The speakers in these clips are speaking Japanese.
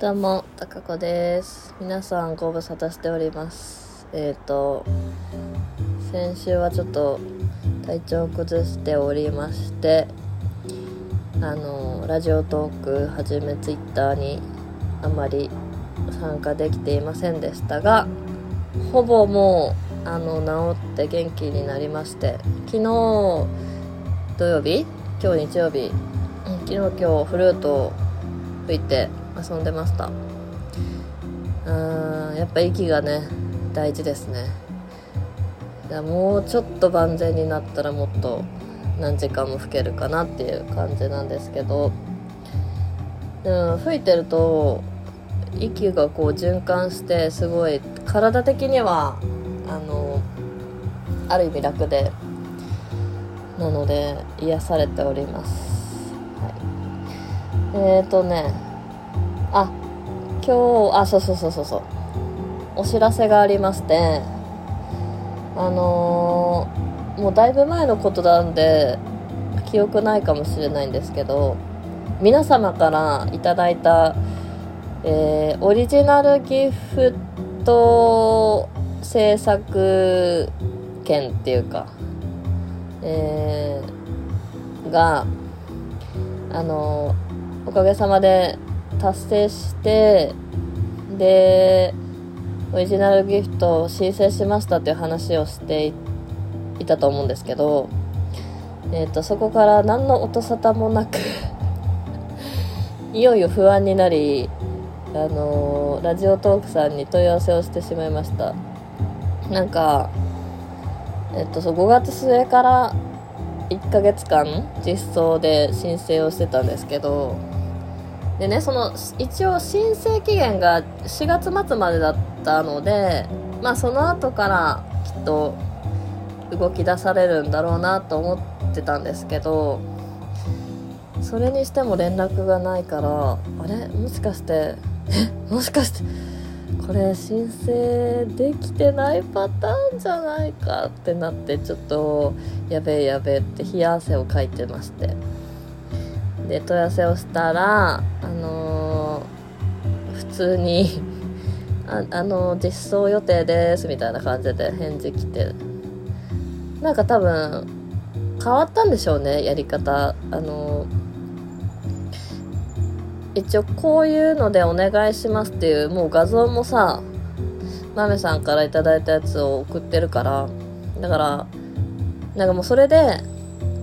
どうも、たかこです。皆さんご無沙汰しております。えっ、と、先週はちょっと体調を崩しておりまして、あの、ラジオトークはじめツイッターにあまり参加できていませんでしたが、ほぼもう、あの、治って元気になりまして、昨日、土曜日？今日日曜日、昨日今日フルートを吹いて遊んでました。うーんやっぱ息がね大事ですね。いやもうちょっと万全になったらもっと何時間も吹けるかなっていう感じなんですけど。うん吹いてると息がこう循環してすごい体的にはあのある意味楽でなので癒されております、はい、えーとねあ今日あそうそうそうそうそう。お知らせがありましてあのーもうだいぶ前のことなんで記憶ないかもしれないんですけど皆様からいただいた、えーオリジナルギフト制作券っていうかえーがあのおかげさまで達成してでオリジナルギフトを申請しましたっていう話をしていたと思うんですけど、えー、とそこから何の音沙汰もなく いよいよ不安になりあのラジオトークさんに問い合わせをしてしまいました。なんかえっと、そ5月末から1ヶ月間実装で申請をしてたんですけどでねその一応申請期限が4月末までだったのでまあその後からきっと動き出されるんだろうなと思ってたんですけどそれにしても連絡がないからあれ？もしかしてえ？もしかしてこれ申請できてないパターンじゃないかってなってちょっとやべえやべえって冷や汗をかいてまして。で問い合わせをしたらあのー普通にああの実装予定ですみたいな感じで返事来て。なんか多分変わったんでしょうねやり方。あのー一応こういうのでお願いしますっていうもう画像もさまめさんからいただいたやつを送ってるから。だからなんかもうそれで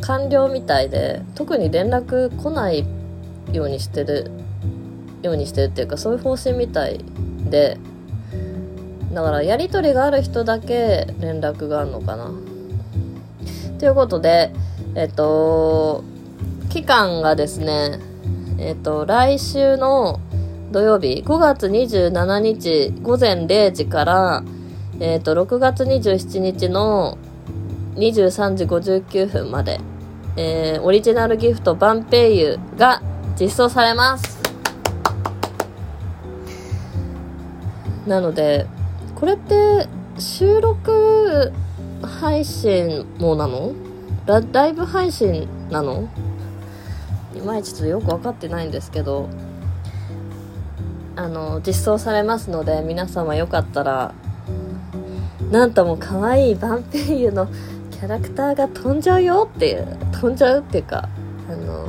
完了みたいで特に連絡来ないようにしてるようにしてるっていうかそういう方針みたいでだからやり取りがある人だけ連絡があるのかな。ということでえっと期間がですねえっ、と、来週の土曜日、5月27日午前0時から、えっ、と、6月27日の23時59分まで、えーオリジナルギフトバンペイユが実装されます。なので、これって収録配信もなの？ラライブ配信なの？いまいちちょっとよく分かってないんですけどあの実装されますので皆様よかったらなんとも可愛いバンペイユのキャラクターが飛んじゃうよっていう飛んじゃうっていうかあの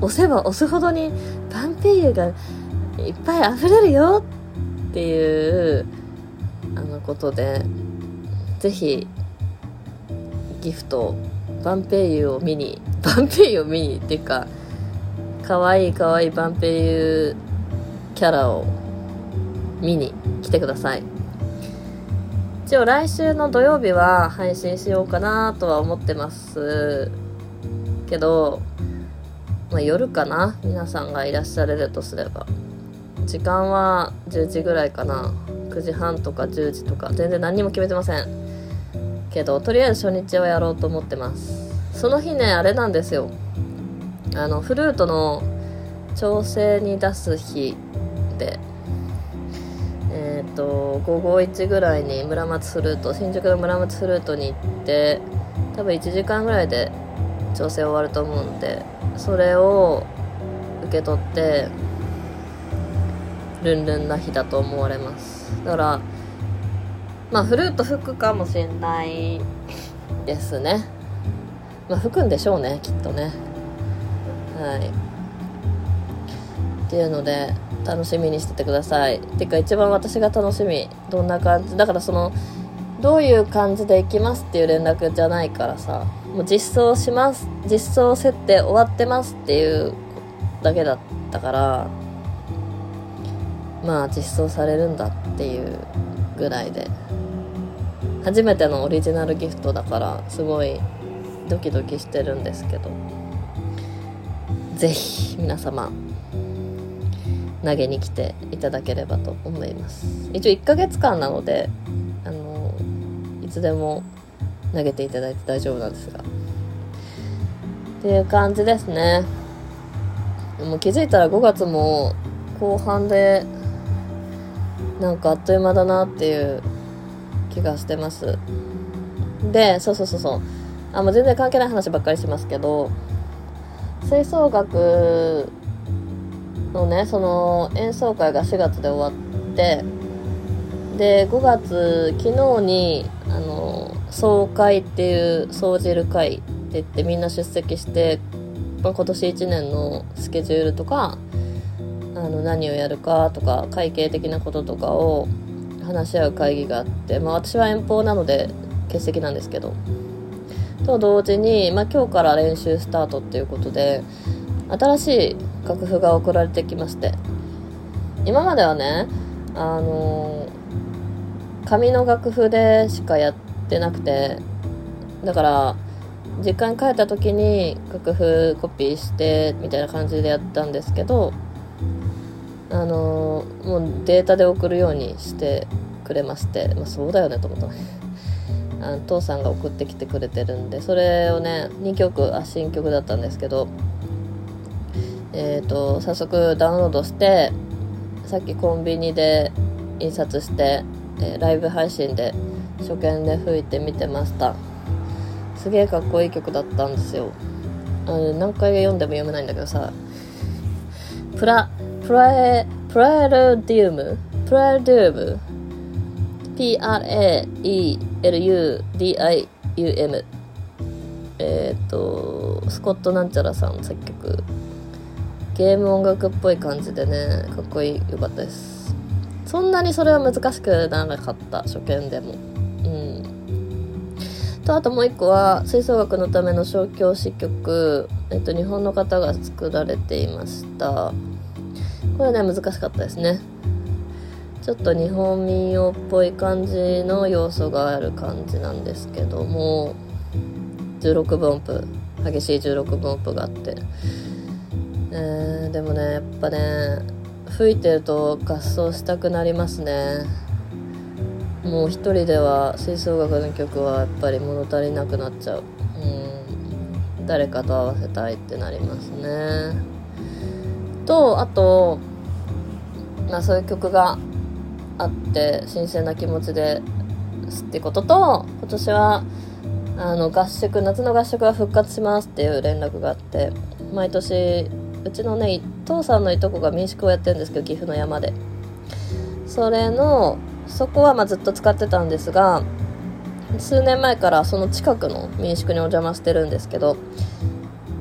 押せば押すほどにバンペイユがいっぱい溢れるよっていうあのことでぜひギフトバンペイユを見にバンペイユを見にっていうか可愛い可愛いバンペイユキャラを見に来てください。一応来週の土曜日は配信しようかなとは思ってます。けど、まあ、夜かな？皆さんがいらっしゃれるとすれば。時間は10時ぐらいかな。9時半とか10時とか。全然何にも決めてません。けどとりあえず初日はやろうと思ってます。その日ねあれなんですよ。あのフルートの調整に出す日で。えっ、と午後1ぐらいに村松フルート新宿の村松フルートに行って多分1時間ぐらいで調整終わると思うんでそれを受け取ってルンルンな日だと思われます。だからまあフルート吹くかもしれないですね。まあ吹くんでしょうねきっとね。はい。っていうので楽しみにしててください。てか一番私が楽しみどんな感じだからそのどういう感じで行きますっていう連絡じゃないからさもう実装します実装設定終わってますっていうだけだったからまあ実装されるんだっていうぐらいで。初めてのオリジナルギフトだからすごいドキドキしてるんですけど。是非皆様投げに来ていただければと思います。一応1ヶ月間なのであのいつでも投げていただいて大丈夫なんですが。っていう感じですね。もう気づいたら5月も後半でなんかあっという間だなっていう気がしてます。でそうそうそうそう。あもう全然関係ない話ばっかりしますけど吹奏楽のねその演奏会が4月で終わってで5月昨日にあの総会っていう総じる会って言ってみんな出席して、まあ、今年1年のスケジュールとかあの何をやるかとか会計的なこととかを話し合う会議があって、まあ、私は遠方なので欠席なんですけど。と同時に、まあ、今日から練習スタートっていうことで新しい楽譜が送られてきまして。今まではねあの紙の楽譜でしかやってなくてだから実家に帰った時に楽譜コピーしてみたいな感じでやったんですけどあのもうデータで送るようにしてくれまして、まあ、そうだよねと思ったあの父さんが送ってきてくれてるんでそれをね2曲あ新曲だったんですけどえーと、早速ダウンロードしてさっきコンビニで印刷して、えー、ライブ配信で初見で吹いてみてました。すげえかっこいい曲だったんですよ。あの何回読んでも読めないんだけどさ。プラプラエプラエルディウム？プラエルディウム？P-R-A-E-L-U-D-I-U-M えっ、とスコットなんちゃらさん作曲。ゲーム音楽っぽい感じでねかっこいいよかったです。そんなにそれは難しくならなかった初見でも。うん。とあともう一個は吹奏楽のための小教師曲、えっと、日本の方が作られていました。これね難しかったですね。ちょっと日本民謡っぽい感じの要素がある感じなんですけども。16分音符激しい16分音符があって。えー、でもねやっぱね吹いてると合奏したくなりますね。もう一人では吹奏楽の曲はやっぱり物足りなくなっちゃう。うん誰かと合わせたいってなりますね。とあとまあそういう曲があって新鮮な気持ちですってことと今年はあの合宿夏の合宿が復活しますっていう連絡があって毎年うちのね父さんのいとこが民宿をやってるんですけど岐阜の山で。それのそこはまずっと使ってたんですが数年前からその近くの民宿にお邪魔してるんですけど。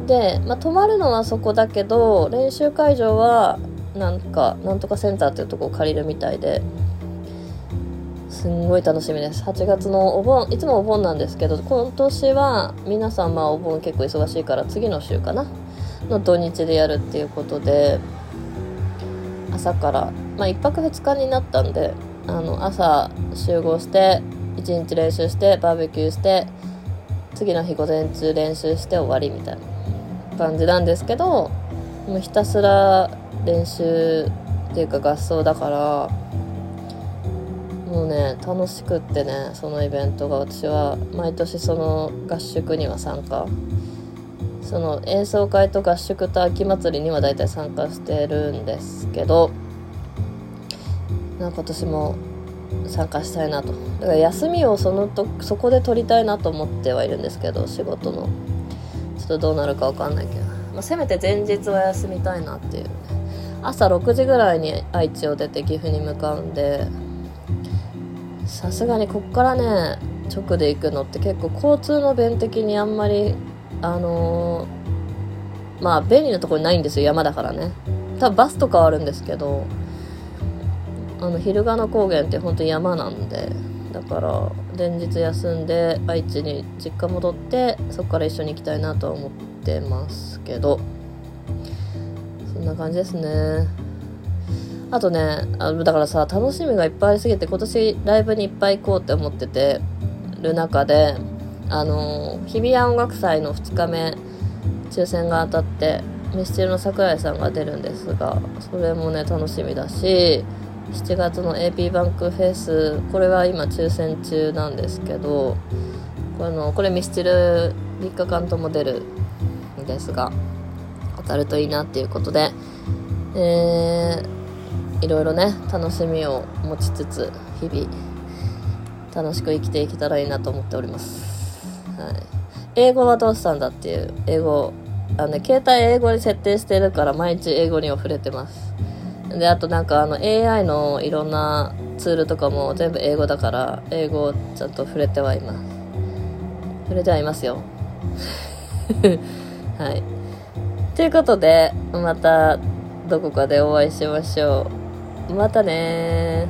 で、まあ、泊まるのはそこだけど練習会場はなんかなんとかセンターっていうとこを借りるみたいで。すんごい楽しみです。8月のお盆いつもお盆なんですけど今年は皆さんまあお盆結構忙しいから次の週かな。の土日でやるっていうことで朝から、まあ、1泊2日になったんであの朝集合して1日練習してバーベキューして次の日午前中練習して終わりみたいな感じなんですけどもうひたすら練習っていうか合奏だからもうね楽しくってねそのイベントが。私は毎年その合宿には参加その演奏会と合宿と秋祭りには大体参加してるんですけどなんか今年も参加したいなと。だから休みをそのとそこで取りたいなと思ってはいるんですけど仕事の。ちょっとどうなるか分かんないけど、まあ、せめて前日は休みたいなっていう、ね、朝6時ぐらいに愛知を出て岐阜に向かうんでさすがにこっからね直で行くのって結構交通の便的にあんまりあのー、まあ便利なところにないんですよ山だからね。多分バスとかはあるんですけどあの昼賀野高原って本当に山なんでだから連日休んで愛知に実家戻ってそこから一緒に行きたいなとは思ってますけど。そんな感じですね。あとねあだからさ楽しみがいっぱいありすぎて今年ライブにいっぱい行こうって思っててる中であの日比谷音楽祭の2日目抽選が当たってミスチルの桜井さんが出るんですがそれもね楽しみだし7月の AP バンクフェスこれは今抽選中なんですけどこのこれミスチル3日間とも出るんですが当たるといいなっていうことで、えー、いろいろね楽しみを持ちつつ日々楽しく生きていけたらいいなと思っております、はい、英語はどうしたんだっていう英語あの、ね、携帯英語に設定してるから毎日英語には触れてます。であとなんかあの AI のいろんなツールとかも全部英語だから英語をちゃんと触れてはいます。触れてはいますよ。はい。ということでまたどこかでお会いしましょう。またね